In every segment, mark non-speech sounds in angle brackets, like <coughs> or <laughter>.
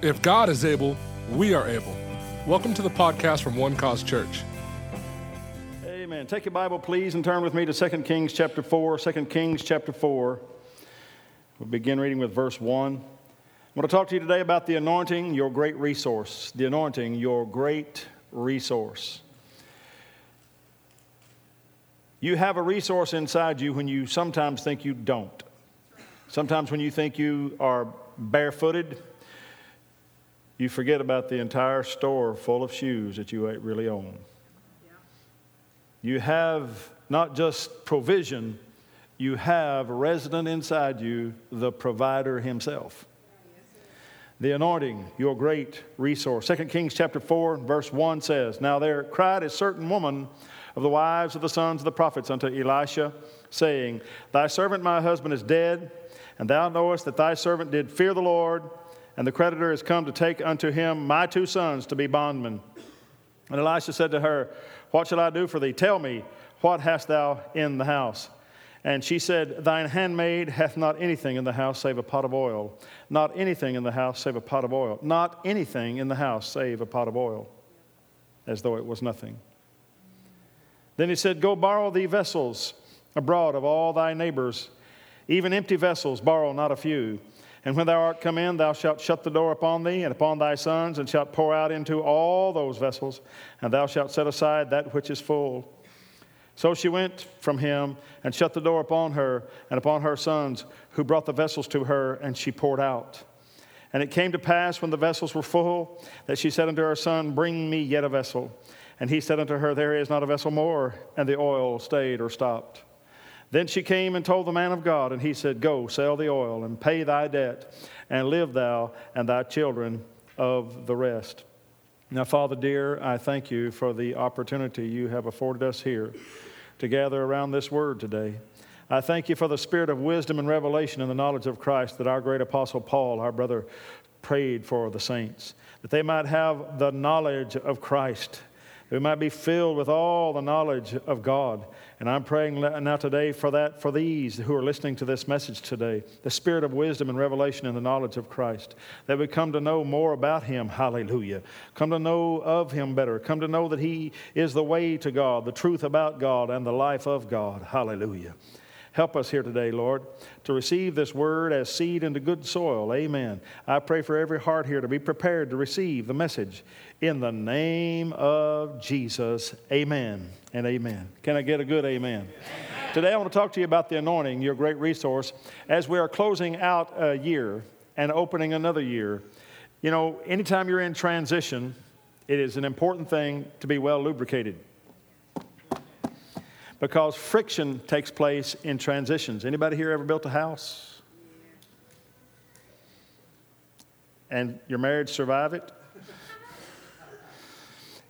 If God is able, we are able. Welcome to the podcast from One Cause Church. Amen. Take your Bible, please, and turn with me to 2 Kings chapter 4. 2 Kings chapter 4. We'll begin reading with verse 1. I want to talk to you today about the anointing, your great resource. The anointing, your great resource. You have a resource inside you when you sometimes think you don't. Sometimes when you think you are barefooted, you forget about the entire store full of shoes that you ain't really own. You have not just provision, you have resident inside you the provider himself. The anointing, your great resource. 2 Kings chapter 4, verse 1 says, Now there cried a certain woman of the wives of the sons of the prophets unto Elisha, saying, Thy servant my husband is dead, and thou knowest that thy servant did fear the Lord, and the creditor is come to take unto him my two sons to be bondmen. And Elisha said to her, What shall I do for thee? Tell me, what hast thou in the house? And she said, Thine handmaid hath not anything in the house save a pot of oil. Not anything in the house save a pot of oil. Not anything in the house save a pot of oil. As though it was nothing. Then he said, Go borrow thee vessels abroad of all thy neighbors, even empty vessels, borrow not a few. And when thou art come in, thou shalt shut the door upon thee and upon thy sons, and shalt pour out into all those vessels, and thou shalt set aside that which is full. So she went from him and shut the door upon her and upon her sons, who brought the vessels to her, and she poured out. And it came to pass when the vessels were full that she said unto her son, Bring me yet a vessel. And he said unto her, There is not a vessel more. And the oil stayed or stopped. Then she came and told the man of God, and he said, Go, sell the oil, and pay thy debt, and live thou and thy children of the rest. Now, Father dear, I thank you for the opportunity you have afforded us here to gather around this word today. I thank you for the spirit of wisdom and revelation and the knowledge of Christ that our great apostle Paul, our brother, prayed for the saints, that they might have the knowledge of Christ we might be filled with all the knowledge of God. And I'm praying now today for that, for these who are listening to this message today, the spirit of wisdom and revelation and the knowledge of Christ, that we come to know more about Him. Hallelujah. Come to know of Him better. Come to know that He is the way to God, the truth about God, and the life of God. Hallelujah. Help us here today, Lord, to receive this word as seed into good soil. Amen. I pray for every heart here to be prepared to receive the message in the name of Jesus. Amen and amen. Can I get a good amen? amen? Today I want to talk to you about the anointing, your great resource, as we are closing out a year and opening another year. You know, anytime you're in transition, it is an important thing to be well lubricated because friction takes place in transitions. Anybody here ever built a house? And your marriage survive it?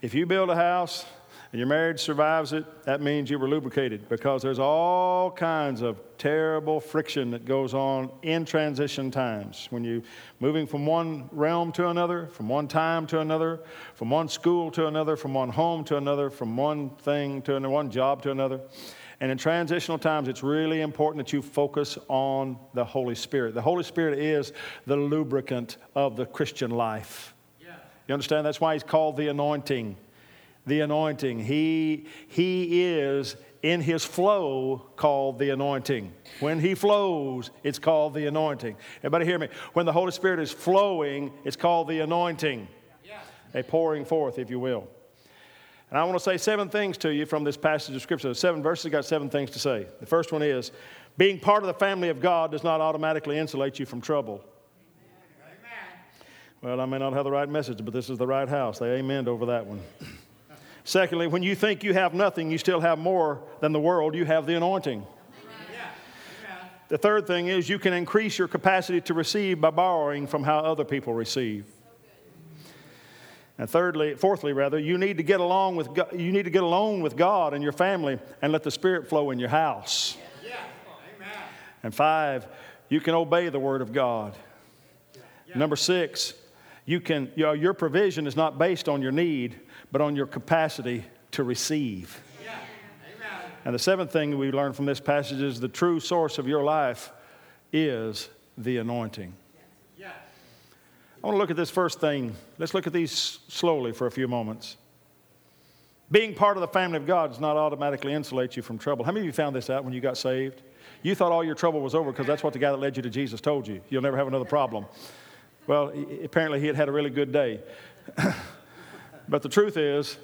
if you build a house and your marriage survives it, that means you were lubricated because there's all kinds of terrible friction that goes on in transition times. When you're moving from one realm to another, from one time to another, from one school to another, from one home to another, from one thing to another, one job to another. And in transitional times, it's really important that you focus on the Holy Spirit. The Holy Spirit is the lubricant of the Christian life. Yeah. You understand? That's why he's called the anointing the anointing. He, he is in his flow called the anointing. When he flows, it's called the anointing. Everybody hear me? When the Holy Spirit is flowing, it's called the anointing. Yeah. A pouring forth, if you will. And I want to say seven things to you from this passage of Scripture. Seven verses got seven things to say. The first one is being part of the family of God does not automatically insulate you from trouble. Amen. Well, I may not have the right message, but this is the right house. They amened over that one. Secondly, when you think you have nothing, you still have more than the world, you have the anointing. The third thing is you can increase your capacity to receive by borrowing from how other people receive. And thirdly, fourthly, rather, you need to get along with God, you need to get alone with God and your family and let the Spirit flow in your house. Yeah. And five, you can obey the Word of God. Yeah. Number six, you can, you know, your provision is not based on your need, but on your capacity to receive. Yeah. And the seventh thing we learn from this passage is the true source of your life is the anointing. Yeah. I want to look at this first thing. Let's look at these slowly for a few moments. Being part of the family of God does not automatically insulate you from trouble. How many of you found this out when you got saved? You thought all your trouble was over because that's what the guy that led you to Jesus told you. You'll never have another problem. Well, apparently he had had a really good day. <laughs> but the truth is,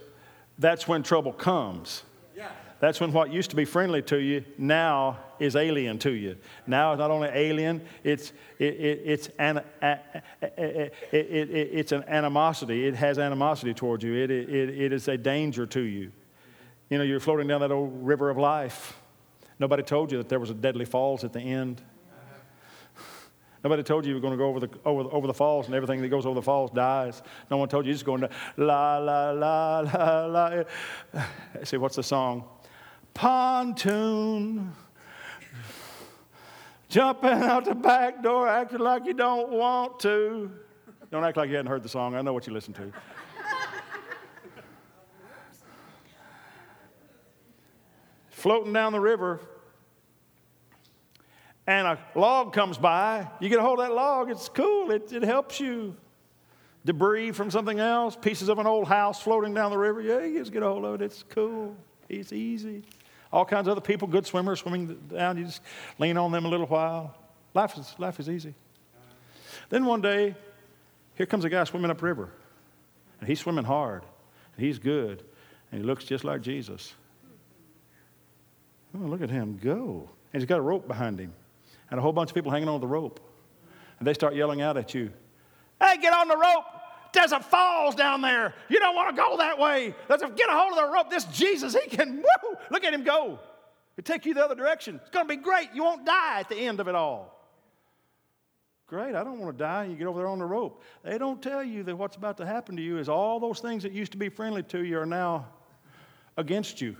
that's when trouble comes. Yeah. That's when what used to be friendly to you now is alien to you. Now it's not only alien, it's, it, it, it's, an, a, it, it's an animosity. It has animosity towards you. It, it, it is a danger to you. You know, you're floating down that old river of life. Nobody told you that there was a deadly falls at the end. Nobody told you you were going to go over the, over, over the falls and everything that goes over the falls dies. No one told you you're just going to la, la, la, la, la. See, what's the song? Pontoon. Jumping out the back door, acting like you don't want to. Don't act like you hadn't heard the song. I know what you listen to. Floating down the river, and a log comes by, you get a hold of that log, it's cool, it, it helps you. Debris from something else, pieces of an old house floating down the river, yeah, you just get a hold of it, it's cool, it's easy. All kinds of other people, good swimmers, swimming down, you just lean on them a little while. Life is, life is easy. Then one day, here comes a guy swimming upriver, and he's swimming hard, and he's good, and he looks just like Jesus. Oh, look at him go. And he's got a rope behind him and a whole bunch of people hanging on the rope. And they start yelling out at you, Hey, get on the rope! There's a falls down there. You don't want to go that way. Let's get a hold of the rope. This Jesus, he can, woo, look at him go. He'll take you the other direction. It's going to be great. You won't die at the end of it all. Great, I don't want to die. You get over there on the rope. They don't tell you that what's about to happen to you is all those things that used to be friendly to you are now against you.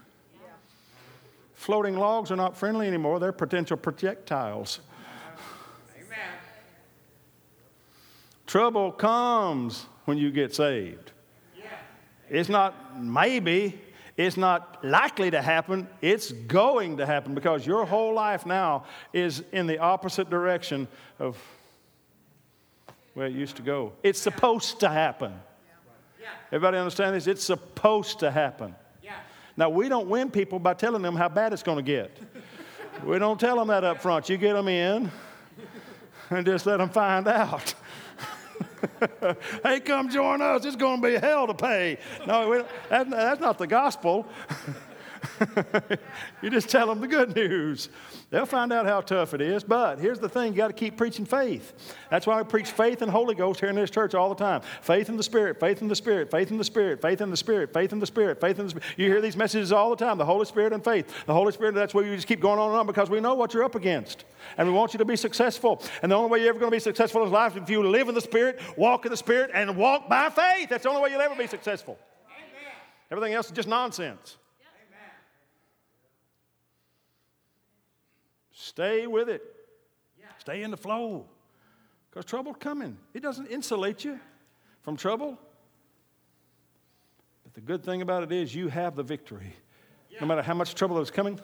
Floating logs are not friendly anymore, they're potential projectiles. Amen. Trouble comes when you get saved. Yeah. It's not maybe, it's not likely to happen, it's going to happen because your whole life now is in the opposite direction of where it used to go. It's supposed to happen. Everybody understand this? It's supposed to happen. Now, we don't win people by telling them how bad it's going to get. we don't tell them that up front. You get them in and just let them find out. <laughs> hey, come join us. It's going to be hell to pay. No, that, that's not the gospel. <laughs> <laughs> you just tell them the good news. They'll find out how tough it is. But here's the thing you got to keep preaching faith. That's why we preach faith and Holy Ghost here in this church all the time. Faith in the Spirit, faith in the Spirit, faith in the Spirit, faith in the Spirit, faith in the Spirit, faith in the Spirit. You hear these messages all the time the Holy Spirit and faith. The Holy Spirit, that's why we just keep going on and on because we know what you're up against. And we want you to be successful. And the only way you're ever going to be successful in life is if you live in the Spirit, walk in the Spirit, and walk by faith. That's the only way you'll ever be successful. Everything else is just nonsense. Stay with it. Yeah. Stay in the flow. Because trouble's coming. It doesn't insulate you from trouble. But the good thing about it is you have the victory. Yeah. No matter how much trouble is coming,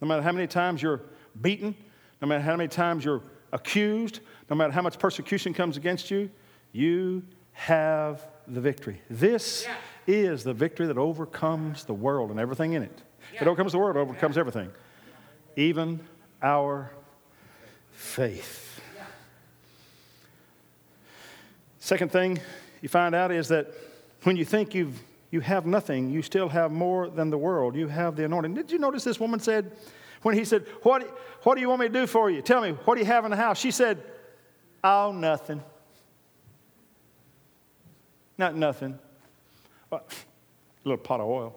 no matter how many times you're beaten, no matter how many times you're accused, no matter how much persecution comes against you, you have the victory. This yeah is the victory that overcomes the world and everything in it. If it overcomes the world, it overcomes everything, even our faith. Second thing you find out is that when you think you've you have nothing, you still have more than the world. You have the anointing. Did you notice this woman said, when he said, What, what do you want me to do for you? Tell me, what do you have in the house? She said, Oh, nothing. Not nothing. A little pot of oil.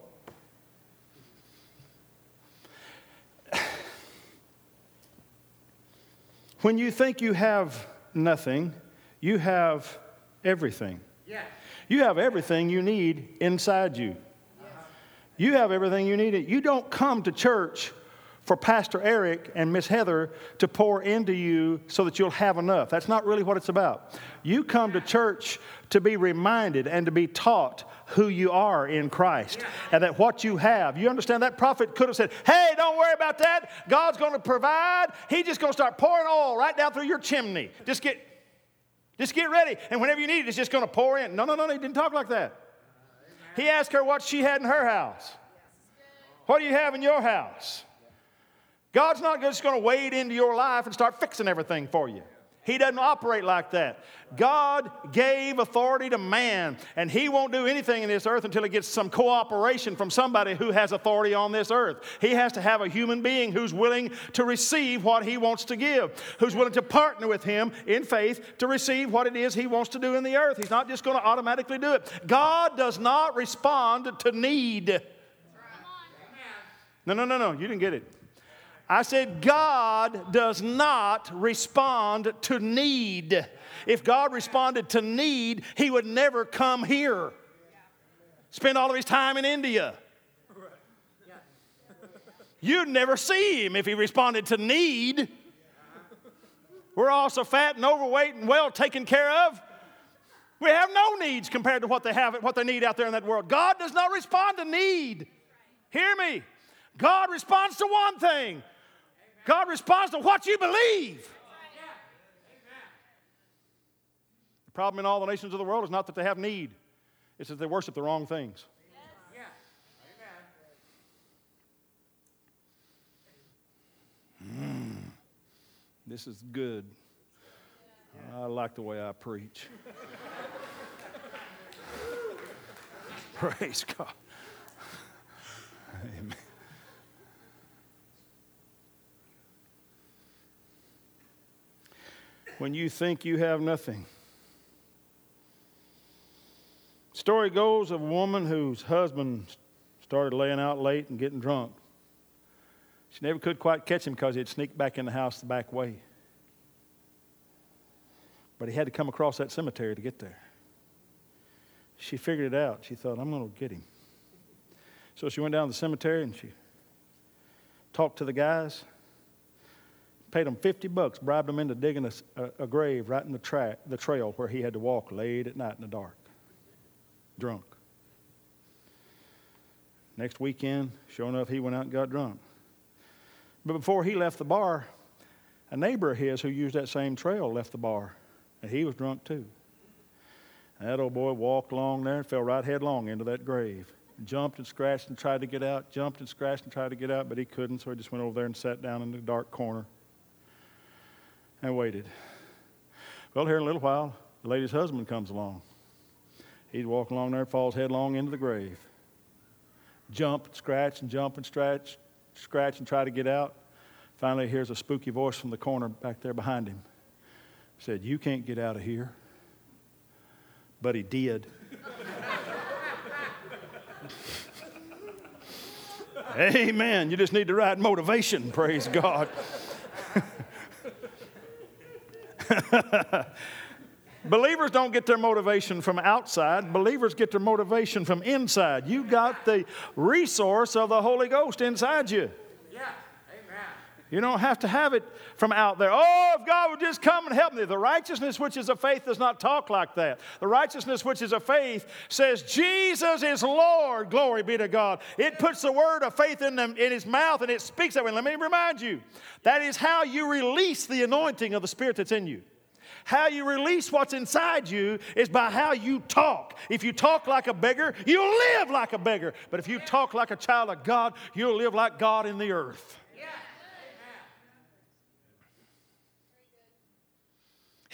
When you think you have nothing, you have everything. Yeah. You have everything you need inside you. You have everything you need. You don't come to church for Pastor Eric and Miss Heather to pour into you so that you'll have enough. That's not really what it's about. You come to church to be reminded and to be taught who you are in Christ and that what you have. You understand that prophet could have said, Hey, don't worry about that. God's going to provide. He's just going to start pouring oil right down through your chimney. Just get, just get ready. And whenever you need it, it's just going to pour in. No, no, no, he didn't talk like that. He asked her what she had in her house. What do you have in your house? God's not just going to wade into your life and start fixing everything for you. He doesn't operate like that. God gave authority to man, and He won't do anything in this earth until He gets some cooperation from somebody who has authority on this earth. He has to have a human being who's willing to receive what He wants to give, who's willing to partner with Him in faith to receive what it is He wants to do in the earth. He's not just going to automatically do it. God does not respond to need. No, no, no, no, you didn't get it. I said, God does not respond to need. If God responded to need, He would never come here. Spend all of His time in India. You'd never see Him if He responded to need. We're all so fat and overweight and well taken care of. We have no needs compared to what they have, what they need out there in that world. God does not respond to need. Hear me. God responds to one thing God responds to what you believe. The problem in all the nations of the world is not that they have need, it's that they worship the wrong things. Mm, this is good. I like the way I preach. <laughs> Praise God. Amen. When you think you have nothing. Story goes of a woman whose husband started laying out late and getting drunk. She never could quite catch him because he'd sneak back in the house the back way. But he had to come across that cemetery to get there. She figured it out. She thought, I'm going to get him. So she went down to the cemetery and she talked to the guys paid him 50 bucks, bribed him into digging a, a, grave right in the, tra- the trail where he had to walk late at night in the dark, drunk. Next weekend, sure enough, he went out and got drunk. But before he left the bar, a neighbor of his who used that same trail left the bar, and he was drunk too. And that old boy walked along there and fell right headlong into that grave. Jumped and scratched and tried to get out, jumped and scratched and tried to get out, but he couldn't, so he just went over there and sat down in the dark corner and waited. Well, here in a little while, the lady's husband comes along. He's walking along there, falls headlong into the grave. Jump, and scratch, and jump and scratch, scratch and try to get out. Finally, hears a spooky voice from the corner back there behind him. Said, You can't get out of here. But he did. <laughs> Amen. You just need the right motivation, praise God. <laughs> Believers don't get their motivation from outside. Believers get their motivation from inside. You got the resource of the Holy Ghost inside you. You don't have to have it from out there. Oh, if God would just come and help me. The righteousness which is of faith does not talk like that. The righteousness which is of faith says, Jesus is Lord. Glory be to God. It puts the word of faith in, them, in his mouth and it speaks that way. Let me remind you that is how you release the anointing of the Spirit that's in you. How you release what's inside you is by how you talk. If you talk like a beggar, you'll live like a beggar. But if you talk like a child of God, you'll live like God in the earth.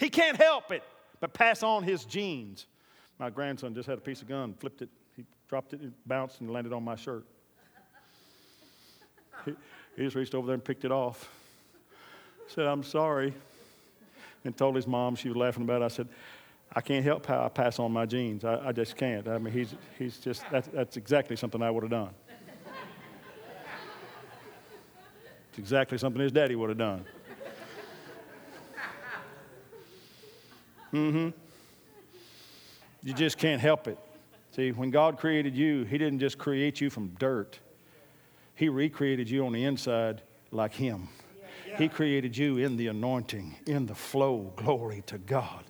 He can't help it but pass on his genes. My grandson just had a piece of gun, flipped it, he dropped it, it bounced and landed on my shirt. He, he just reached over there and picked it off. Said, I'm sorry and told his mom, she was laughing about it. I said, I can't help how I pass on my genes. I, I just can't. I mean, he's, he's just, that's, that's exactly something I would have done. It's exactly something his daddy would have done. Mm hmm. You just can't help it. See, when God created you, He didn't just create you from dirt, He recreated you on the inside like Him. He created you in the anointing, in the flow, glory to God,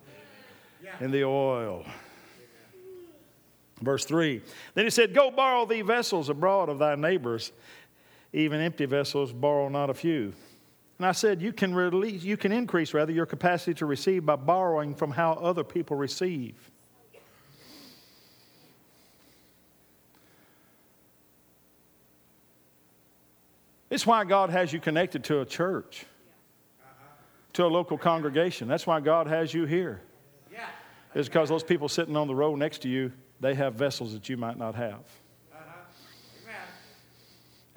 in the oil. Verse 3 Then he said, Go borrow thee vessels abroad of thy neighbors, even empty vessels, borrow not a few. And I said, You can, release, you can increase, rather, your capacity to receive by borrowing from how other people receive. It's why God has you connected to a church, to a local congregation. That's why God has you here. It's because those people sitting on the row next to you, they have vessels that you might not have.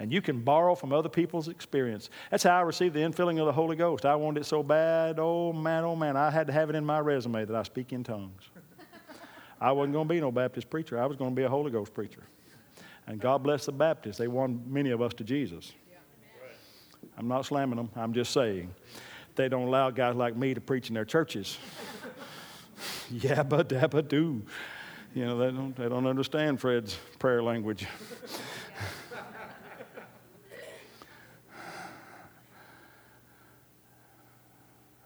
And you can borrow from other people's experience. That's how I received the infilling of the Holy Ghost. I wanted it so bad, oh man, oh man, I had to have it in my resume that I speak in tongues. I wasn't going to be no Baptist preacher, I was going to be a Holy Ghost preacher. And God bless the Baptists, they won many of us to Jesus. I'm not slamming them, I'm just saying. They don't allow guys like me to preach in their churches. <laughs> Yabba dabba do. You know, they don't, they don't understand Fred's prayer language. <laughs>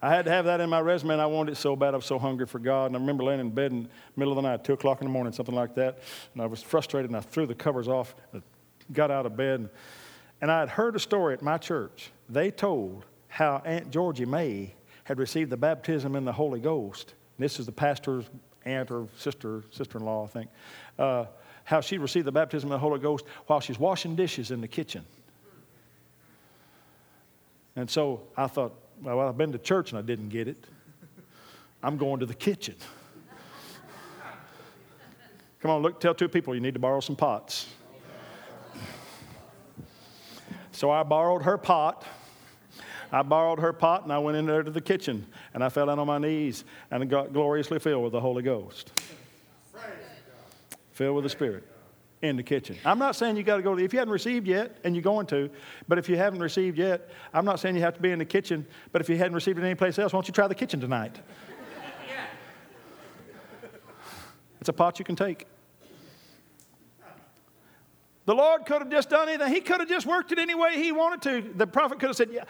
I had to have that in my resume, and I wanted it so bad. I was so hungry for God. And I remember laying in bed in the middle of the night, 2 o'clock in the morning, something like that. And I was frustrated, and I threw the covers off, got out of bed. And I had heard a story at my church. They told how Aunt Georgie May had received the baptism in the Holy Ghost. This is the pastor's aunt or sister, sister-in-law, I think. Uh, how she received the baptism in the Holy Ghost while she's washing dishes in the kitchen. And so I thought, well, I've been to church and I didn't get it. I'm going to the kitchen. Come on, look, tell two people you need to borrow some pots. So I borrowed her pot. I borrowed her pot and I went in there to the kitchen and I fell down on my knees and got gloriously filled with the Holy Ghost. Filled with the Spirit in the kitchen. I'm not saying you got to go, to, if you haven't received yet, and you're going to, but if you haven't received yet, I'm not saying you have to be in the kitchen, but if you hadn't received it anyplace else, why don't you try the kitchen tonight? It's a pot you can take. The Lord could have just done anything. He could have just worked it any way He wanted to. The prophet could have said, Yeah,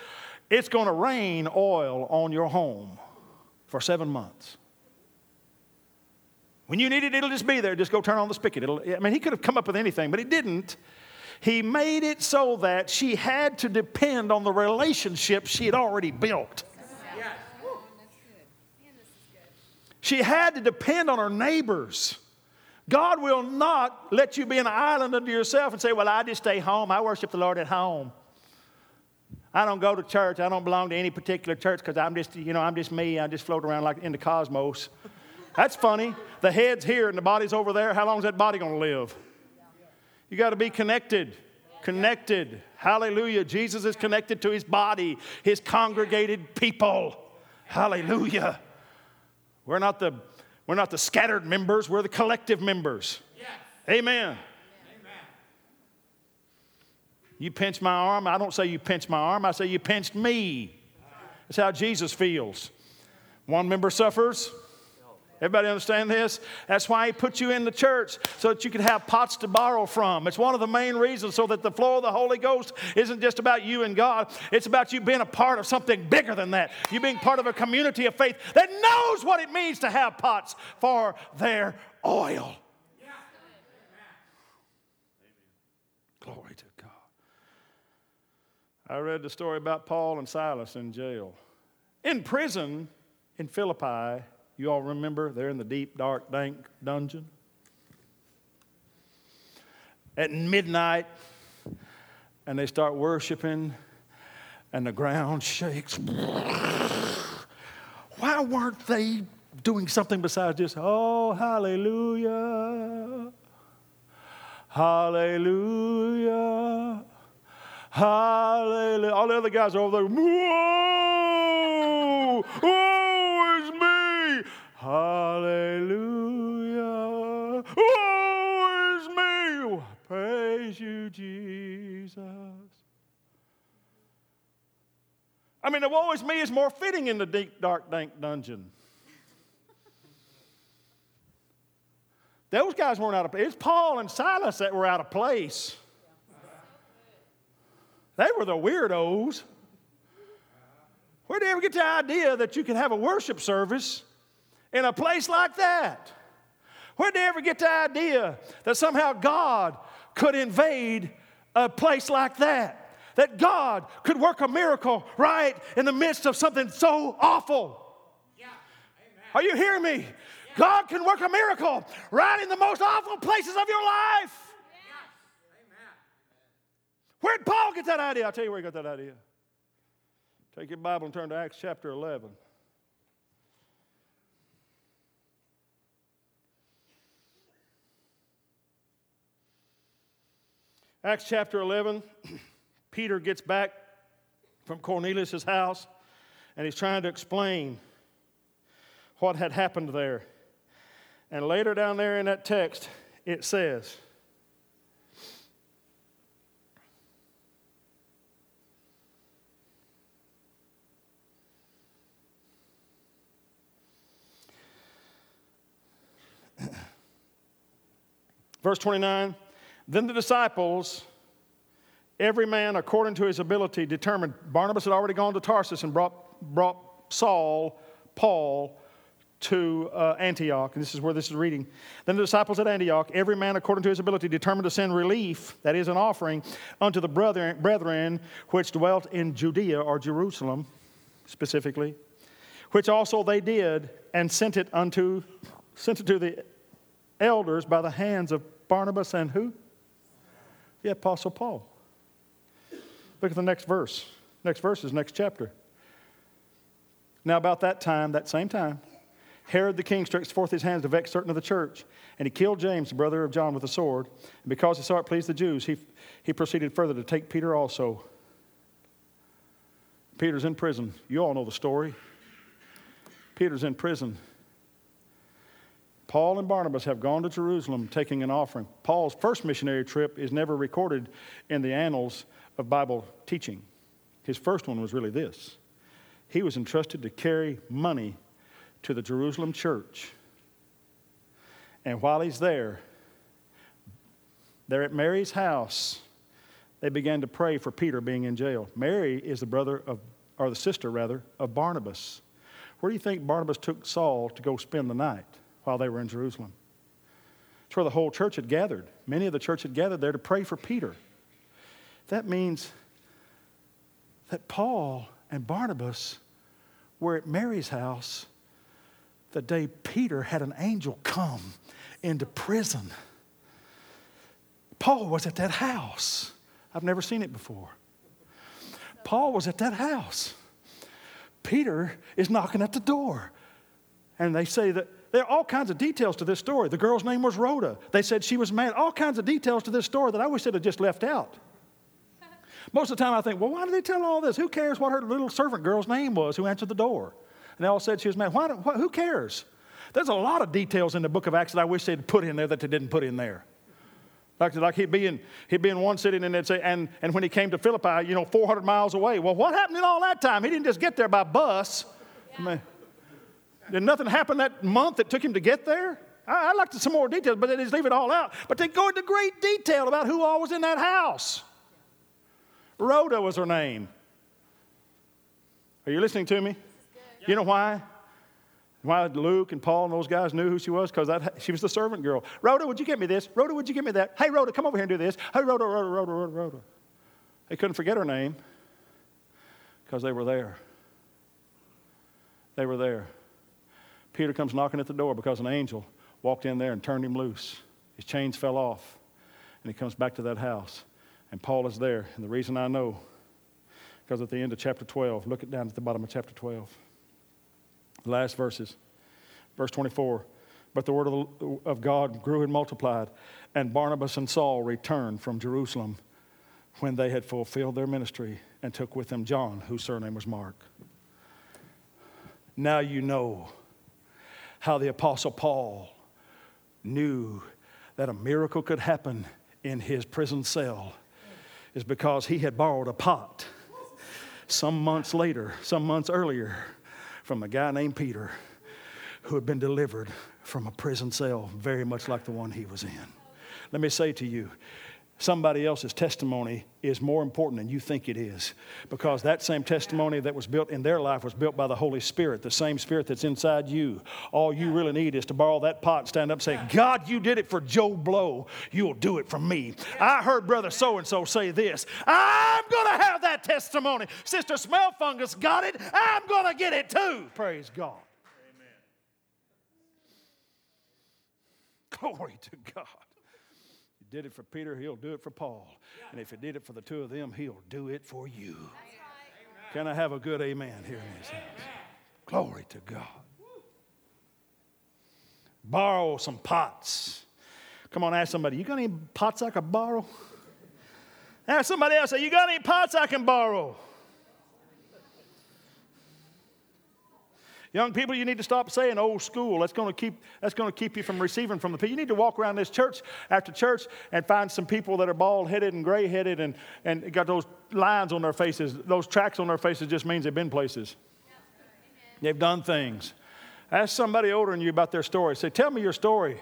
it's going to rain oil on your home for seven months. When you need it, it'll just be there. Just go turn on the spigot. It'll, I mean, he could have come up with anything, but he didn't. He made it so that she had to depend on the relationship she had already built. She had to depend on her neighbors. God will not let you be an island unto yourself and say, Well, I just stay home. I worship the Lord at home. I don't go to church. I don't belong to any particular church because I'm just, you know, I'm just me. I just float around like in the cosmos. That's funny. The head's here and the body's over there. How long is that body going to live? You got to be connected. Connected. Hallelujah. Jesus is connected to his body, his congregated people. Hallelujah. We're not the we're not the scattered members, we're the collective members. Amen. Amen. You pinch my arm, I don't say you pinch my arm, I say you pinched me. That's how Jesus feels. One member suffers, Everybody understand this? That's why he put you in the church so that you could have pots to borrow from. It's one of the main reasons so that the flow of the Holy Ghost isn't just about you and God. It's about you being a part of something bigger than that. You being part of a community of faith that knows what it means to have pots for their oil. Glory to God. I read the story about Paul and Silas in jail. In prison in Philippi, you all remember? They're in the deep, dark, dank dungeon. At midnight, and they start worshiping, and the ground shakes. Why weren't they doing something besides just, oh, hallelujah, hallelujah, hallelujah? All the other guys are over there, whoa, Hallelujah. Oh, it's me. Praise you, Jesus. I mean, the woe is me is more fitting in the deep, dark, dank dungeon. Those guys weren't out of place. It's Paul and Silas that were out of place. They were the weirdos. Where did they ever get the idea that you can have a worship service in a place like that? Where did they ever get the idea that somehow God could invade a place like that? That God could work a miracle right in the midst of something so awful? Yeah. Are you hearing me? Yeah. God can work a miracle right in the most awful places of your life. Where did Paul get that idea? I'll tell you where he got that idea. Take your Bible and turn to Acts chapter 11. Acts chapter 11, <clears throat> Peter gets back from Cornelius' house and he's trying to explain what had happened there. And later down there in that text, it says, <clears throat> Verse 29 Then the disciples, every man according to his ability, determined. Barnabas had already gone to Tarsus and brought, brought Saul, Paul, to uh, Antioch, and this is where this is reading. Then the disciples at Antioch, every man according to his ability, determined to send relief, that is, an offering, unto the brethren, brethren which dwelt in Judea or Jerusalem, specifically, which also they did, and sent it unto, sent it to the elders by the hands of Barnabas and who? The Apostle Paul. Look at the next verse. Next verse is next chapter. Now, about that time, that same time, Herod the king stretched forth his hands to vex certain of the church, and he killed James, the brother of John, with a sword. And because he saw it pleased the Jews, he, he proceeded further to take Peter also. Peter's in prison. You all know the story. Peter's in prison. Paul and Barnabas have gone to Jerusalem taking an offering. Paul's first missionary trip is never recorded in the annals of Bible teaching. His first one was really this he was entrusted to carry money to the Jerusalem church. And while he's there, they're at Mary's house. They began to pray for Peter being in jail. Mary is the brother of, or the sister rather, of Barnabas. Where do you think Barnabas took Saul to go spend the night? While they were in Jerusalem. It's where the whole church had gathered. Many of the church had gathered there to pray for Peter. That means that Paul and Barnabas were at Mary's house the day Peter had an angel come into prison. Paul was at that house. I've never seen it before. Paul was at that house. Peter is knocking at the door. And they say that there are all kinds of details to this story. The girl's name was Rhoda. They said she was mad. All kinds of details to this story that I wish they'd have just left out. Most of the time I think, well, why did they tell all this? Who cares what her little servant girl's name was who answered the door? And they all said she was mad. Why, why, who cares? There's a lot of details in the book of Acts that I wish they'd put in there that they didn't put in there. Like, like he'd, be in, he'd be in one city and they'd say, and, and when he came to Philippi, you know, 400 miles away. Well, what happened in all that time? He didn't just get there by bus. Yeah. I mean, did nothing happen that month that took him to get there? I, would like to some more details, but they just leave it all out. But they go into great detail about who all was in that house. Rhoda was her name. Are you listening to me? You know why? Why Luke and Paul and those guys knew who she was? Because she was the servant girl. Rhoda, would you get me this? Rhoda, would you get me that? Hey, Rhoda, come over here and do this. Hey, Rhoda, Rhoda, Rhoda, Rhoda, Rhoda. They couldn't forget her name because they were there. They were there. Peter comes knocking at the door because an angel walked in there and turned him loose. His chains fell off, and he comes back to that house. And Paul is there. And the reason I know, because at the end of chapter 12, look it down at the bottom of chapter 12. The last verses. Verse 24. But the word of God grew and multiplied, and Barnabas and Saul returned from Jerusalem when they had fulfilled their ministry and took with them John, whose surname was Mark. Now you know how the Apostle Paul knew that a miracle could happen in his prison cell is because he had borrowed a pot some months later, some months earlier, from a guy named Peter who had been delivered from a prison cell very much like the one he was in. Let me say to you, somebody else's testimony is more important than you think it is because that same testimony that was built in their life was built by the Holy Spirit, the same Spirit that's inside you. All you really need is to borrow that pot and stand up and say, God, you did it for Joe Blow. You'll do it for me. I heard Brother so and so say this. I'm to have that testimony. Sister Smell Fungus got it. I'm to get it too. Praise God. Amen. Glory to God did it for Peter, he'll do it for Paul. And if he did it for the two of them, he'll do it for you. Can I have a good amen here in this house? Glory to God. Borrow some pots. Come on, ask somebody, you got any pots I can borrow? Ask somebody else, say, you got any pots I can borrow? Young people, you need to stop saying old school. That's going to keep, that's going to keep you from receiving from the people. You need to walk around this church after church and find some people that are bald headed and gray headed and, and got those lines on their faces. Those tracks on their faces just means they've been places. They've done things. Ask somebody older than you about their story. Say, Tell me your story.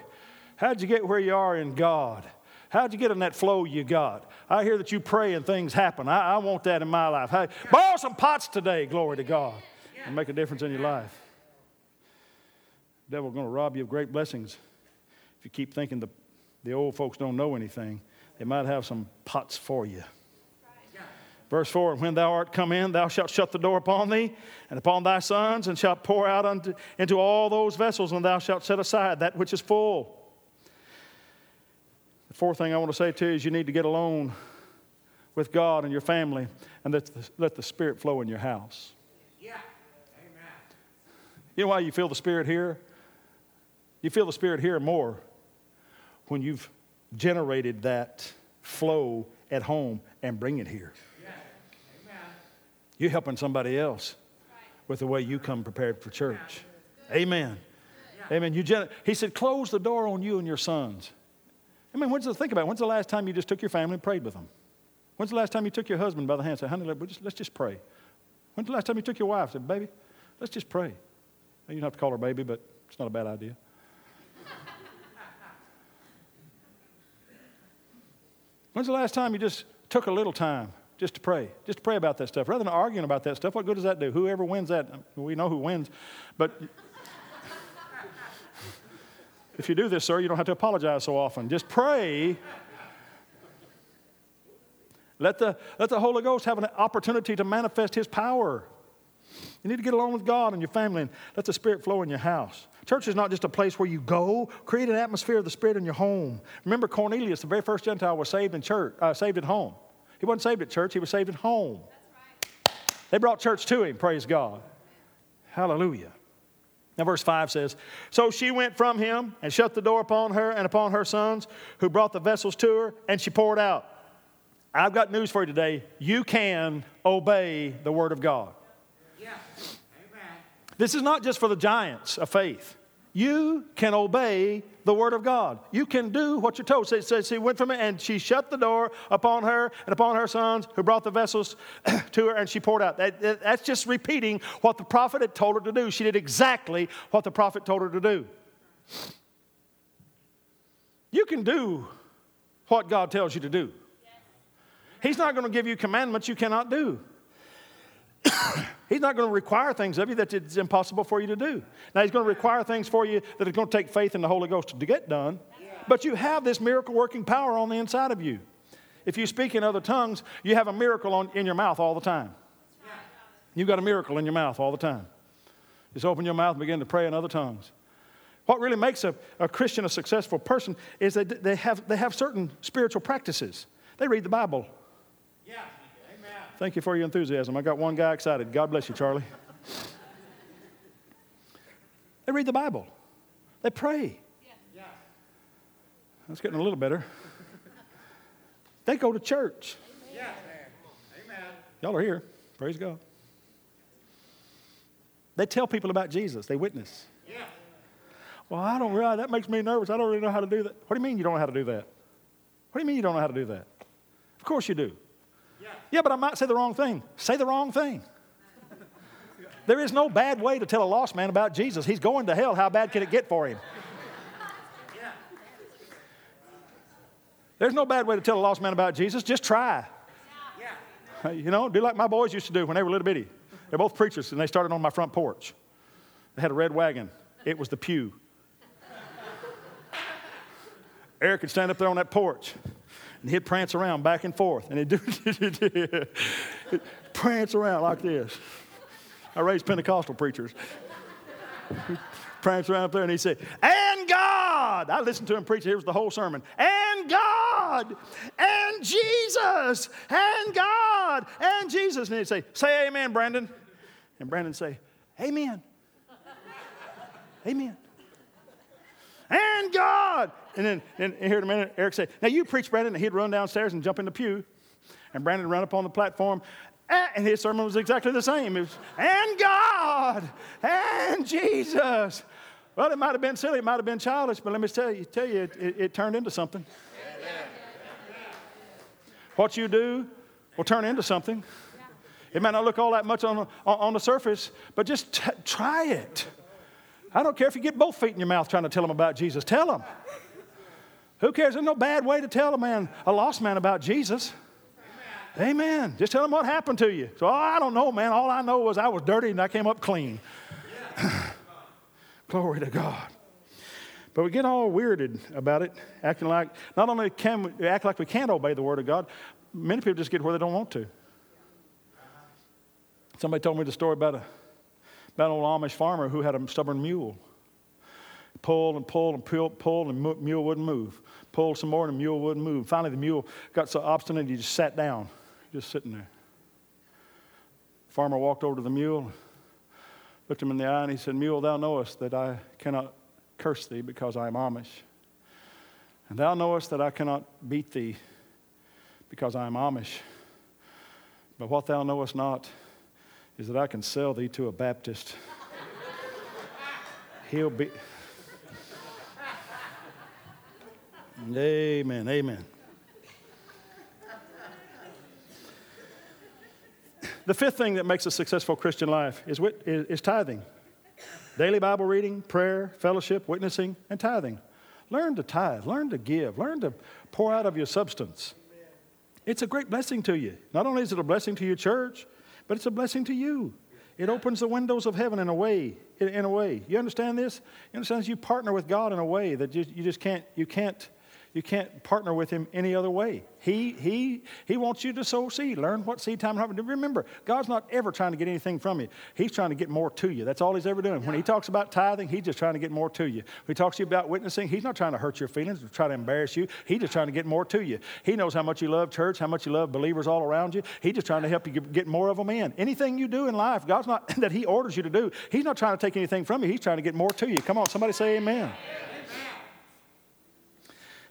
How'd you get where you are in God? How'd you get in that flow you got? I hear that you pray and things happen. I, I want that in my life. Hey, borrow some pots today, glory to God, and make a difference in your life. The devil's going to rob you of great blessings if you keep thinking the, the old folks don't know anything. They might have some pots for you. Verse 4 When thou art come in, thou shalt shut the door upon thee and upon thy sons, and shalt pour out unto, into all those vessels, and thou shalt set aside that which is full. The fourth thing I want to say to you is you need to get alone with God and your family and let the, let the Spirit flow in your house. Yeah. Amen. You know why you feel the Spirit here? You feel the Spirit here more when you've generated that flow at home and bring it here. You're helping somebody else with the way you come prepared for church. Amen. Amen. You he said, close the door on you and your sons. I mean, when's the, think about it. When's the last time you just took your family and prayed with them? When's the last time you took your husband by the hand and said, honey, just, let's just pray? When's the last time you took your wife and said, baby, let's just pray? You don't have to call her baby, but it's not a bad idea. When's the last time you just took a little time just to pray? Just to pray about that stuff. Rather than arguing about that stuff, what good does that do? Whoever wins that, we know who wins. But <laughs> if you do this, sir, you don't have to apologize so often. Just pray. Let the, let the Holy Ghost have an opportunity to manifest His power. You need to get along with God and your family and let the Spirit flow in your house. Church is not just a place where you go. Create an atmosphere of the Spirit in your home. Remember Cornelius, the very first Gentile, was saved in church, uh, saved at home. He wasn't saved at church; he was saved at home. They brought church to him. Praise God. Hallelujah. Now, verse 5 says, So she went from him and shut the door upon her and upon her sons, who brought the vessels to her, and she poured out. I've got news for you today. You can obey the word of God. This is not just for the giants of faith. You can obey the word of God. You can do what you're told. It says she went from it and she shut the door upon her and upon her sons who brought the vessels <clears throat> to her and she poured out. That, that, that's just repeating what the prophet had told her to do. She did exactly what the prophet told her to do. You can do what God tells you to do. He's not going to give you commandments you cannot do. <coughs> he's not going to require things of you that it's impossible for you to do. Now, he's going to require things for you that are going to take faith in the Holy Ghost to get done. But you have this miracle working power on the inside of you. If you speak in other tongues, you have a miracle on, in your mouth all the time. You've got a miracle in your mouth all the time. Just open your mouth and begin to pray in other tongues. What really makes a, a Christian a successful person is that they have, they have certain spiritual practices. They read the Bible Thank you for your enthusiasm. I got one guy excited. God bless you, Charlie. They read the Bible, they pray. Yeah. That's getting a little better. They go to church. Amen. Y'all are here. Praise God. They tell people about Jesus, they witness. Yeah. Well, I don't realize that makes me nervous. I don't really know how to do that. What do you mean you don't know how to do that? What do you mean you don't know how to do that? Of course you do. Yeah, but I might say the wrong thing. Say the wrong thing. There is no bad way to tell a lost man about Jesus. He's going to hell. How bad can it get for him? There's no bad way to tell a lost man about Jesus. Just try. You know, do like my boys used to do when they were little bitty. They're both preachers, and they started on my front porch. They had a red wagon. It was the pew. Eric could stand up there on that porch, and he'd prance around back and forth, and he'd <laughs> do prance around like this. I raised Pentecostal preachers. prance around up there, and he'd say, "And God." I listened to him preach. Here was the whole sermon. And God, and Jesus, and God, and Jesus. And he'd say, "Say Amen, Brandon." And Brandon say, "Amen." Amen. And God. And then and here in a minute, Eric said, Now you preach, Brandon. And he'd run downstairs and jump in the pew. And Brandon would run up on the platform. And his sermon was exactly the same. It was, and God, and Jesus. Well, it might have been silly, it might have been childish, but let me tell you, tell you it, it, it turned into something. What you do will turn into something. It might not look all that much on, on, on the surface, but just t- try it. I don't care if you get both feet in your mouth trying to tell them about Jesus. Tell them. Who cares? There's no bad way to tell a man, a lost man, about Jesus. Amen. Amen. Just tell them what happened to you. So oh, I don't know, man. All I know was I was dirty and I came up clean. <clears throat> Glory to God. But we get all weirded about it, acting like not only can we act like we can't obey the Word of God, many people just get where they don't want to. Somebody told me the story about a an old Amish farmer who had a stubborn mule. Pulled and pulled and pulled, pulled and the mule wouldn't move. Pulled some more and the mule wouldn't move. Finally, the mule got so obstinate he just sat down, just sitting there. The farmer walked over to the mule, looked him in the eye, and he said, Mule, thou knowest that I cannot curse thee because I am Amish. And thou knowest that I cannot beat thee because I am Amish. But what thou knowest not is that I can sell thee to a Baptist. He'll be. Amen. Amen. The fifth thing that makes a successful Christian life is, is, is tithing daily Bible reading, prayer, fellowship, witnessing, and tithing. Learn to tithe, learn to give, learn to pour out of your substance. It's a great blessing to you. Not only is it a blessing to your church, but it's a blessing to you. It opens the windows of heaven in a way. In a way, you understand this? You? You partner with God in a way that you, you just can't. You can't you can't partner with him any other way. He, he, he wants you to sow seed. Learn what seed time and harvest. Remember, God's not ever trying to get anything from you. He's trying to get more to you. That's all he's ever doing. When he talks about tithing, he's just trying to get more to you. When he talks to you about witnessing, he's not trying to hurt your feelings or try to embarrass you. He's just trying to get more to you. He knows how much you love church, how much you love believers all around you. He's just trying to help you get more of them in. Anything you do in life, God's not, <laughs> that he orders you to do, he's not trying to take anything from you. He's trying to get more to you. Come on, somebody say amen. amen.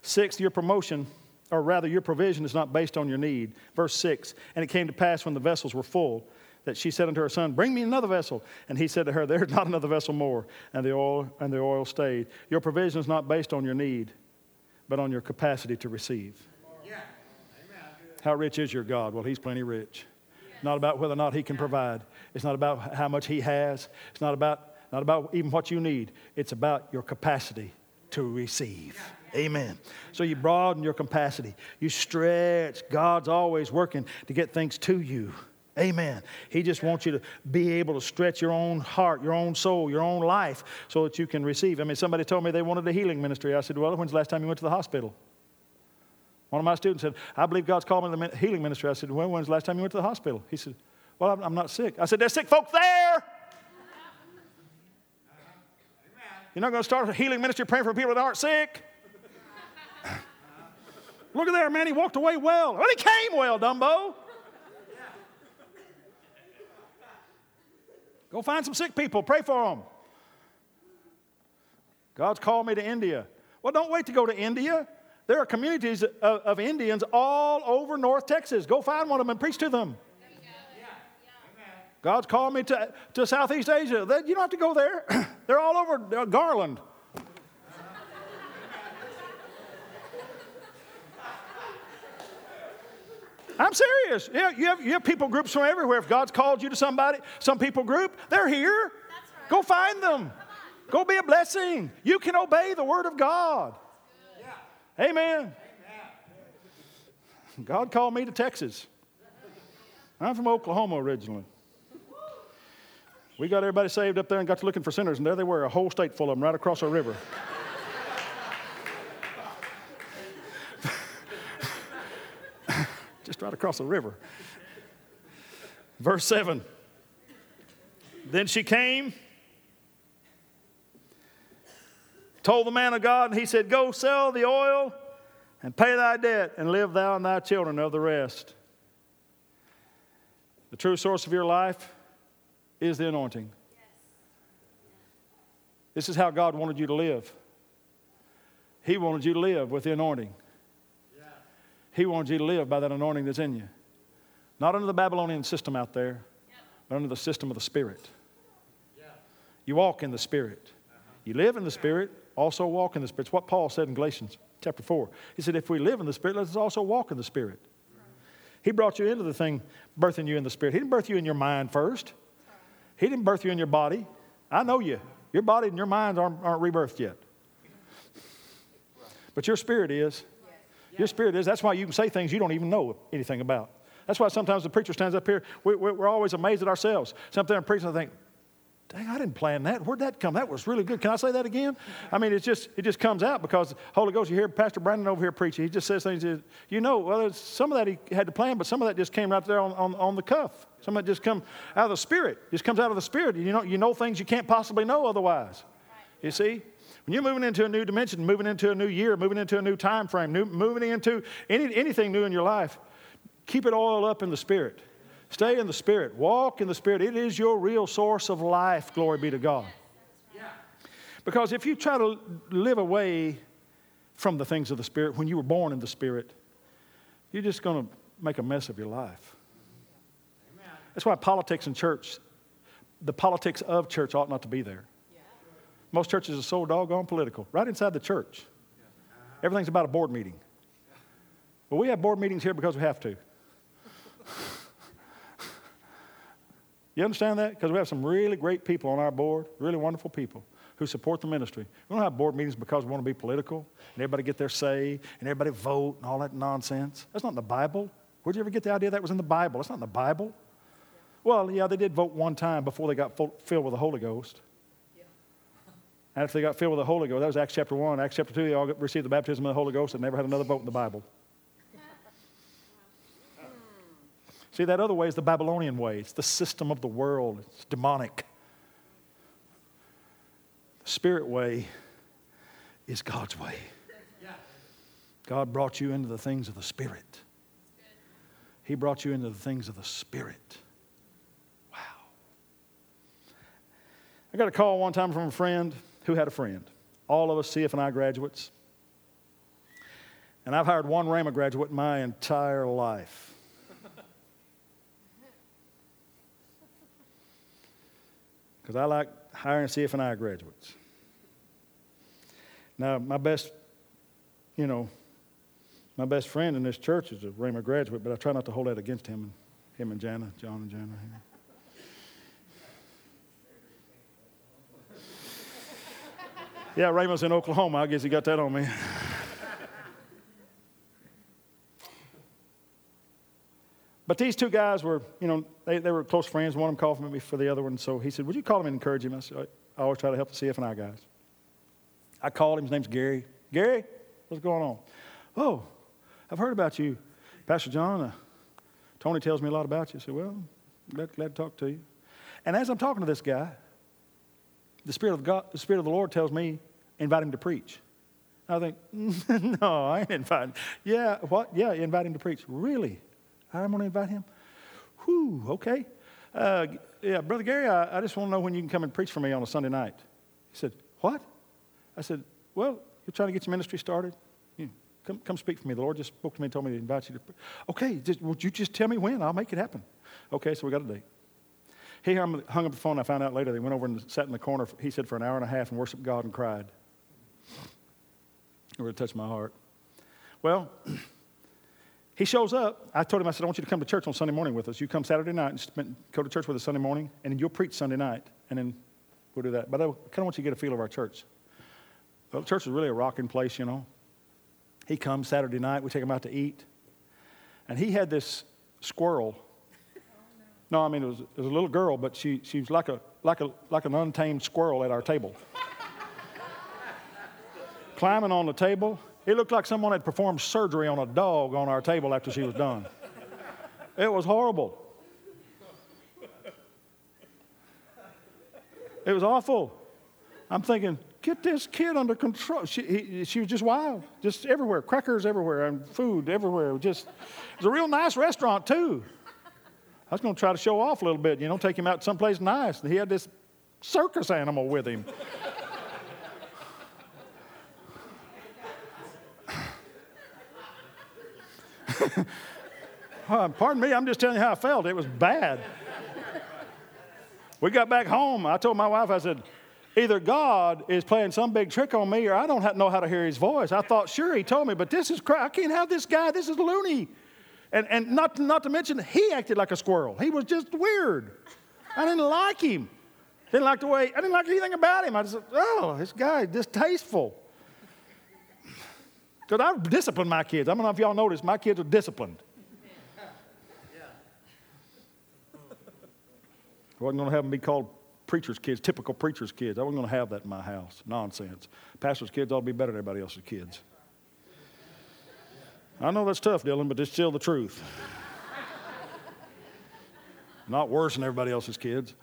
Sixth, your promotion, or rather, your provision is not based on your need. Verse 6 And it came to pass when the vessels were full that she said unto her son, Bring me another vessel. And he said to her, There's not another vessel more. And the oil, and the oil stayed. Your provision is not based on your need, but on your capacity to receive. Yeah. How rich is your God? Well, he's plenty rich. Not about whether or not he can provide. It's not about how much he has. It's not about, not about even what you need. It's about your capacity to receive. Amen. So you broaden your capacity. You stretch. God's always working to get things to you. Amen. He just wants you to be able to stretch your own heart, your own soul, your own life so that you can receive. I mean, somebody told me they wanted a healing ministry. I said, Well, when's the last time you went to the hospital? One of my students said, I believe God's called me to the healing ministry. I said, When, when's the last time you went to the hospital? He said, Well, I'm, I'm not sick. I said, There's sick folk there. You're not going to start a healing ministry praying for people that aren't sick. Look at there, man. He walked away well. Well, he came well, Dumbo. Go find some sick people, pray for them. God's called me to India. Well, don't wait to go to India. There are communities of, of Indians all over North Texas. Go find one of them and preach to them. God's called me to, to Southeast Asia. You don't have to go there. <clears throat> They're all over uh, Garland. I'm serious. Yeah, you have, you have people groups from everywhere. If God's called you to somebody, some people group, they're here. Right. Go find them. Go be a blessing. You can obey the word of God. Yeah. Amen. Amen. God called me to Texas. I'm from Oklahoma originally. We got everybody saved up there and got to looking for sinners, and there they were, a whole state full of them right across a river. <laughs> Just right across the river. Verse 7. Then she came, told the man of God, and he said, Go sell the oil and pay thy debt, and live thou and thy children of the rest. The true source of your life is the anointing. This is how God wanted you to live. He wanted you to live with the anointing. He wanted you to live by that anointing that's in you. Not under the Babylonian system out there, but under the system of the Spirit. You walk in the Spirit. You live in the Spirit, also walk in the Spirit. It's what Paul said in Galatians chapter 4. He said, If we live in the Spirit, let us also walk in the Spirit. He brought you into the thing, birthing you in the Spirit. He didn't birth you in your mind first, He didn't birth you in your body. I know you. Your body and your mind aren't, aren't rebirthed yet. But your spirit is. Your spirit is. That's why you can say things you don't even know anything about. That's why sometimes the preacher stands up here, we, are always amazed at ourselves. Sometimes I'm preaching, I think, dang, I didn't plan that. Where'd that come? That was really good. Can I say that again? I mean, it's just, it just comes out because Holy Ghost, you hear Pastor Brandon over here preaching. He just says things, you know, well, some of that he had to plan, but some of that just came right there on, on, on the cuff. Some of it just come out of the Spirit. Just comes out of the Spirit. You know, you know things you can't possibly know otherwise. You see? When you're moving into a new dimension, moving into a new year, moving into a new time frame, new, moving into any, anything new in your life, keep it oiled up in the Spirit. Stay in the Spirit. Walk in the Spirit. It is your real source of life, glory be to God. Because if you try to live away from the things of the Spirit when you were born in the Spirit, you're just going to make a mess of your life. That's why politics in church, the politics of church ought not to be there. Most churches are so doggone political, right inside the church. Everything's about a board meeting. Well, we have board meetings here because we have to. You understand that? Because we have some really great people on our board, really wonderful people who support the ministry. We don't have board meetings because we want to be political and everybody get their say and everybody vote and all that nonsense. That's not in the Bible. Where'd you ever get the idea that was in the Bible? That's not in the Bible. Well, yeah, they did vote one time before they got filled with the Holy Ghost. And after they got filled with the Holy Ghost, that was Acts chapter 1. Acts chapter 2, they all received the baptism of the Holy Ghost and never had another vote in the Bible. See, that other way is the Babylonian way. It's the system of the world. It's demonic. The spirit way is God's way. God brought you into the things of the Spirit. He brought you into the things of the Spirit. Wow. I got a call one time from a friend who had a friend. All of us CFNI graduates. And I've hired one Rhema graduate my entire life. Because I like hiring CFNI graduates. Now, my best, you know, my best friend in this church is a Rhema graduate, but I try not to hold that against him and him and Jana, John and Jana. yeah, Rhema's in Oklahoma. I guess he got that on me. <laughs> But these two guys were, you know, they, they were close friends. One of them called for me for the other one. So he said, Would you call him and encourage him? I said, I always try to help the CFNI guys. I called him. His name's Gary. Gary, what's going on? Oh, I've heard about you. Pastor John, uh, Tony tells me a lot about you. I said, Well, glad, glad to talk to you. And as I'm talking to this guy, the Spirit of God, the Spirit of the Lord tells me, invite him to preach. I think, <laughs> no, I ain't inviting. Yeah, what? Yeah, invite him to preach. Really? I'm going to invite him. Whew, okay. Uh, yeah, Brother Gary, I, I just want to know when you can come and preach for me on a Sunday night. He said, What? I said, Well, you're trying to get your ministry started. You, come, come speak for me. The Lord just spoke to me and told me to invite you to. Okay, just, would you just tell me when? I'll make it happen. Okay, so we got a date. He hung up the phone. I found out later they went over and sat in the corner, he said, for an hour and a half and worshiped God and cried. It really touched my heart. Well, <clears throat> He shows up. I told him, I said, I want you to come to church on Sunday morning with us. You come Saturday night and spend, go to church with us Sunday morning, and then you'll preach Sunday night, and then we'll do that. But I kind of want you to get a feel of our church. Well, church is really a rocking place, you know. He comes Saturday night. We take him out to eat. And he had this squirrel. No, I mean, it was, it was a little girl, but she, she was like, a, like, a, like an untamed squirrel at our table. <laughs> Climbing on the table. It looked like someone had performed surgery on a dog on our table after she was done. It was horrible. It was awful. I'm thinking, get this kid under control. She, he, she was just wild, just everywhere, crackers everywhere, and food everywhere. Just, it was a real nice restaurant, too. I was going to try to show off a little bit, you know, take him out someplace nice. He had this circus animal with him. <laughs> Pardon me, I'm just telling you how I felt. It was bad. We got back home. I told my wife, I said, either God is playing some big trick on me or I don't know how to hear his voice. I thought, sure, he told me, but this is crazy. I can't have this guy. This is loony. And, and not, not to mention, he acted like a squirrel. He was just weird. I didn't like him. Didn't like the way, I didn't like anything about him. I just, oh, this guy is distasteful. Because I discipline my kids. I don't know if y'all noticed, my kids are disciplined. I wasn't going to have them be called preacher's kids, typical preacher's kids. I wasn't going to have that in my house. Nonsense. Pastor's kids ought to be better than everybody else's kids. I know that's tough, Dylan, but it's still the truth. Not worse than everybody else's kids.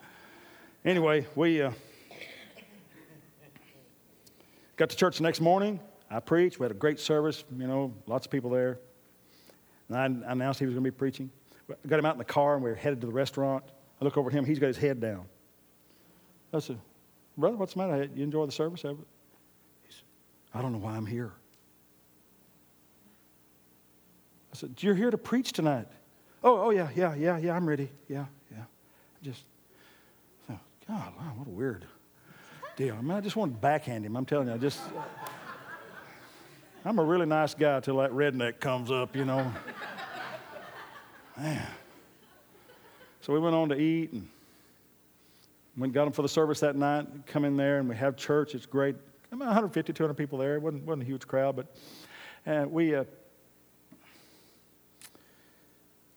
Anyway, we uh, got to church the next morning. I preached. We had a great service, you know, lots of people there. And I, announced he was going to be preaching. I got him out in the car, and we were headed to the restaurant. I look over at him, he's got his head down. I said, Brother, what's the matter? You enjoy the service? He said, I don't know why I'm here. I said, You're here to preach tonight. Oh, oh, yeah, yeah, yeah, yeah, I'm ready. Yeah, yeah. Just, God, what a weird deal. I mean, I just want to backhand him. I'm telling you, I just, I'm a really nice guy till that redneck comes up, you know. Man. So we went on to eat and went got them for the service that night. Come in there and we have church. It's great. About 150, 200 people there. It wasn't, wasn't a huge crowd, but uh, we uh,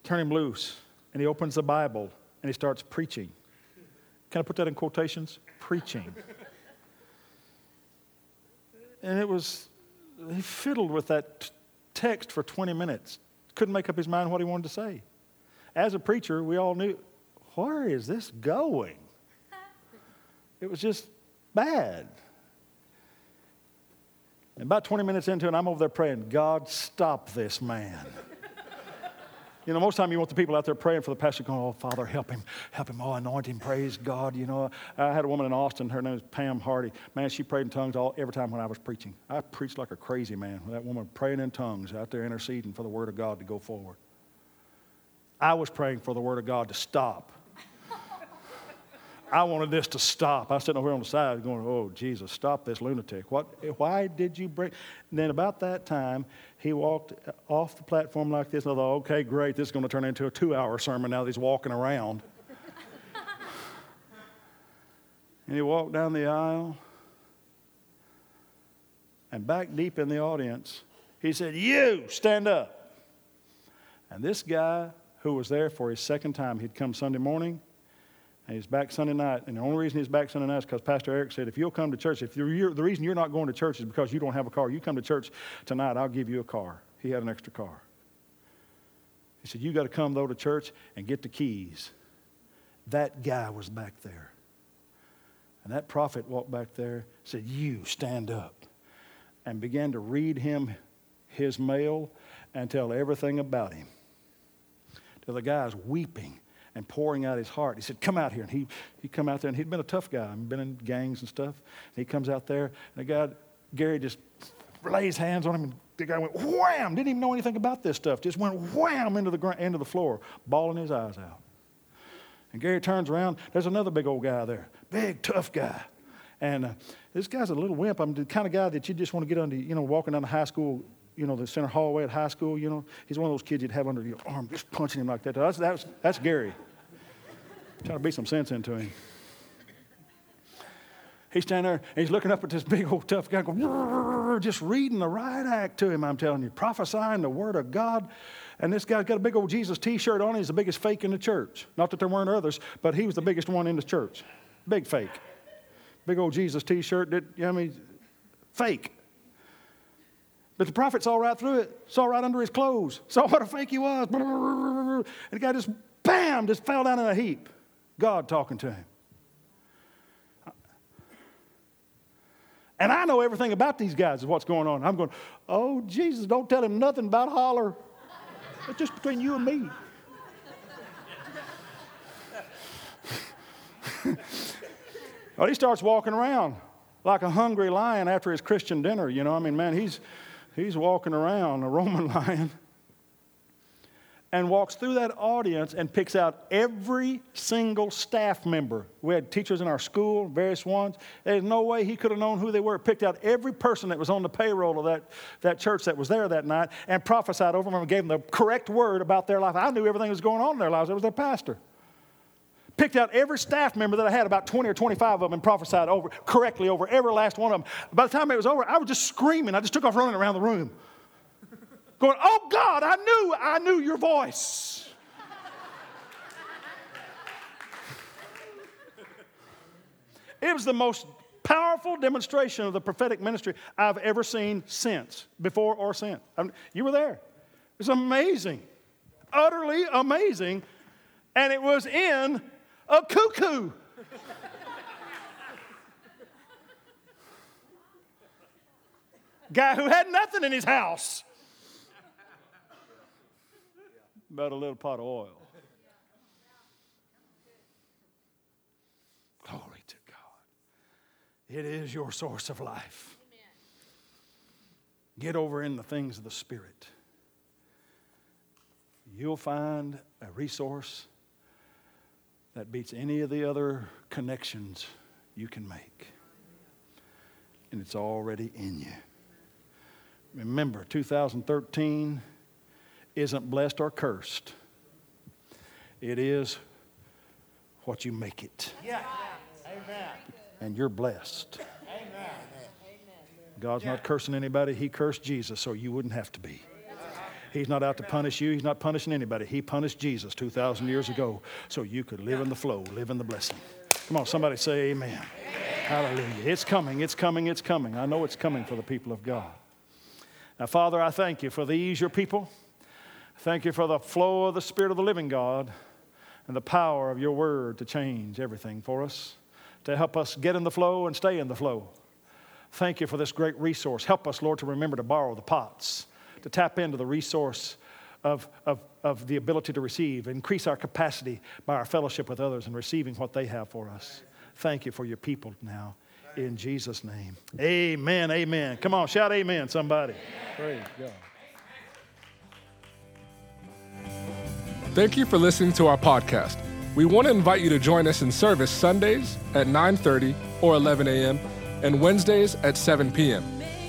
turn him loose and he opens the Bible and he starts preaching. Can I put that in quotations? Preaching. and it was, he fiddled with that text for 20 minutes. Couldn't make up his mind what he wanted to say as a preacher, we all knew, where is this going? It was just bad. And about 20 minutes into it, I'm over there praying, God, stop this man. You know, most time you want the people out there praying for the pastor going, oh, Father, help him, help him, oh, anoint him, praise God. You know, I had a woman in Austin, her name is Pam Hardy. Man, she prayed in tongues all, every time when I was preaching. I preached like a crazy man. With that woman praying in tongues out there interceding for the word of God to go forward. I was praying for the Word of God to stop. I wanted this to stop. I was sitting over here on the side going, Oh, Jesus, stop this lunatic. What, why did you bring? And then about that time, he walked off the platform like this. And I thought, Okay, great. This is going to turn into a two hour sermon now that he's walking around. <laughs> and he walked down the aisle. And back deep in the audience, he said, You, stand up. And this guy who was there for his second time. He'd come Sunday morning, and he's back Sunday night. And the only reason he's back Sunday night is because Pastor Eric said, if you'll come to church, if you're, the reason you're not going to church is because you don't have a car, you come to church tonight, I'll give you a car. He had an extra car. He said, You got to come, though, to church and get the keys. That guy was back there. And that prophet walked back there, said, You stand up, and began to read him his mail and tell everything about him to the guy's weeping and pouring out his heart. He said, Come out here. And he, he come out there, and he'd been a tough guy. He'd been in gangs and stuff. And he comes out there, and the guy, Gary, just lays hands on him, and the guy went wham, didn't even know anything about this stuff, just went wham into the, ground, into the floor, bawling his eyes out. And Gary turns around, there's another big old guy there, big, tough guy. And uh, this guy's a little wimp. I'm the kind of guy that you just want to get under, you know, walking down the high school you know, the center hallway at high school, you know, he's one of those kids you'd have under your arm, just punching him like that. That's, that's, that's Gary. Trying to beat some sense into him. He's standing there and he's looking up at this big old tough guy, going, just reading the right act to him, I'm telling you, prophesying the word of God. And this guy's got a big old Jesus t shirt on. He's the biggest fake in the church. Not that there weren't others, but he was the biggest one in the church. Big fake. Big old Jesus t shirt that, you know, I mean, fake. But the prophet saw right through it, saw right under his clothes, saw what a fake he was. And the guy just, bam, just fell down in a heap. God talking to him. And I know everything about these guys is what's going on. I'm going, oh, Jesus, don't tell him nothing about holler. It's just between you and me. <laughs> well, he starts walking around like a hungry lion after his Christian dinner. You know, I mean, man, he's, he's walking around, a Roman <laughs> lion and walks through that audience and picks out every single staff member. We had teachers in our school, various ones. There's no way he could have known who they were. Picked out every person that was on the payroll of that, that church that was there that night and prophesied over them and gave them the correct word about their life. I knew everything that was going on in their lives. I was their pastor. Picked out every staff member that I had, about 20 or 25 of them, and prophesied over correctly over every last one of them. By the time it was over, I was just screaming. I just took off running around the room going, Oh God, I knew, I knew your voice. it was the most powerful demonstration of the prophetic ministry I've ever seen since, before or since. I mean, you were there. It was amazing, utterly amazing. And it was in a cuckoo. Guy who had nothing in his house about a little pot of oil. Glory to God. It is your source of life. Get over in the things of the Spirit. You'll find a resource that beats any of the other connections you can make. And it's already in you. Remember, 2013 isn't blessed or cursed. It is what you make it. Yeah. Amen. And you're blessed. Amen. God's not cursing anybody. He cursed Jesus so you wouldn't have to be. He's not out to punish you. He's not punishing anybody. He punished Jesus 2,000 years ago so you could live in the flow, live in the blessing. Come on, somebody say amen. amen. Hallelujah. It's coming, it's coming, it's coming. I know it's coming for the people of God. Now, Father, I thank you for these, your people. Thank you for the flow of the Spirit of the living God and the power of your word to change everything for us, to help us get in the flow and stay in the flow. Thank you for this great resource. Help us, Lord, to remember to borrow the pots, to tap into the resource of, of, of the ability to receive, increase our capacity by our fellowship with others and receiving what they have for us. Thank you for your people now. In Jesus' name. Amen. Amen. Come on, shout amen, somebody. Praise God. Thank you for listening to our podcast. We want to invite you to join us in service Sundays at 9:30 or 11 a.m. and Wednesdays at 7 p.m.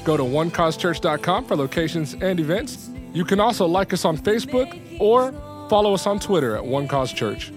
Go to onecausechurch.com for locations and events. You can also like us on Facebook or follow us on Twitter at One Cause Church.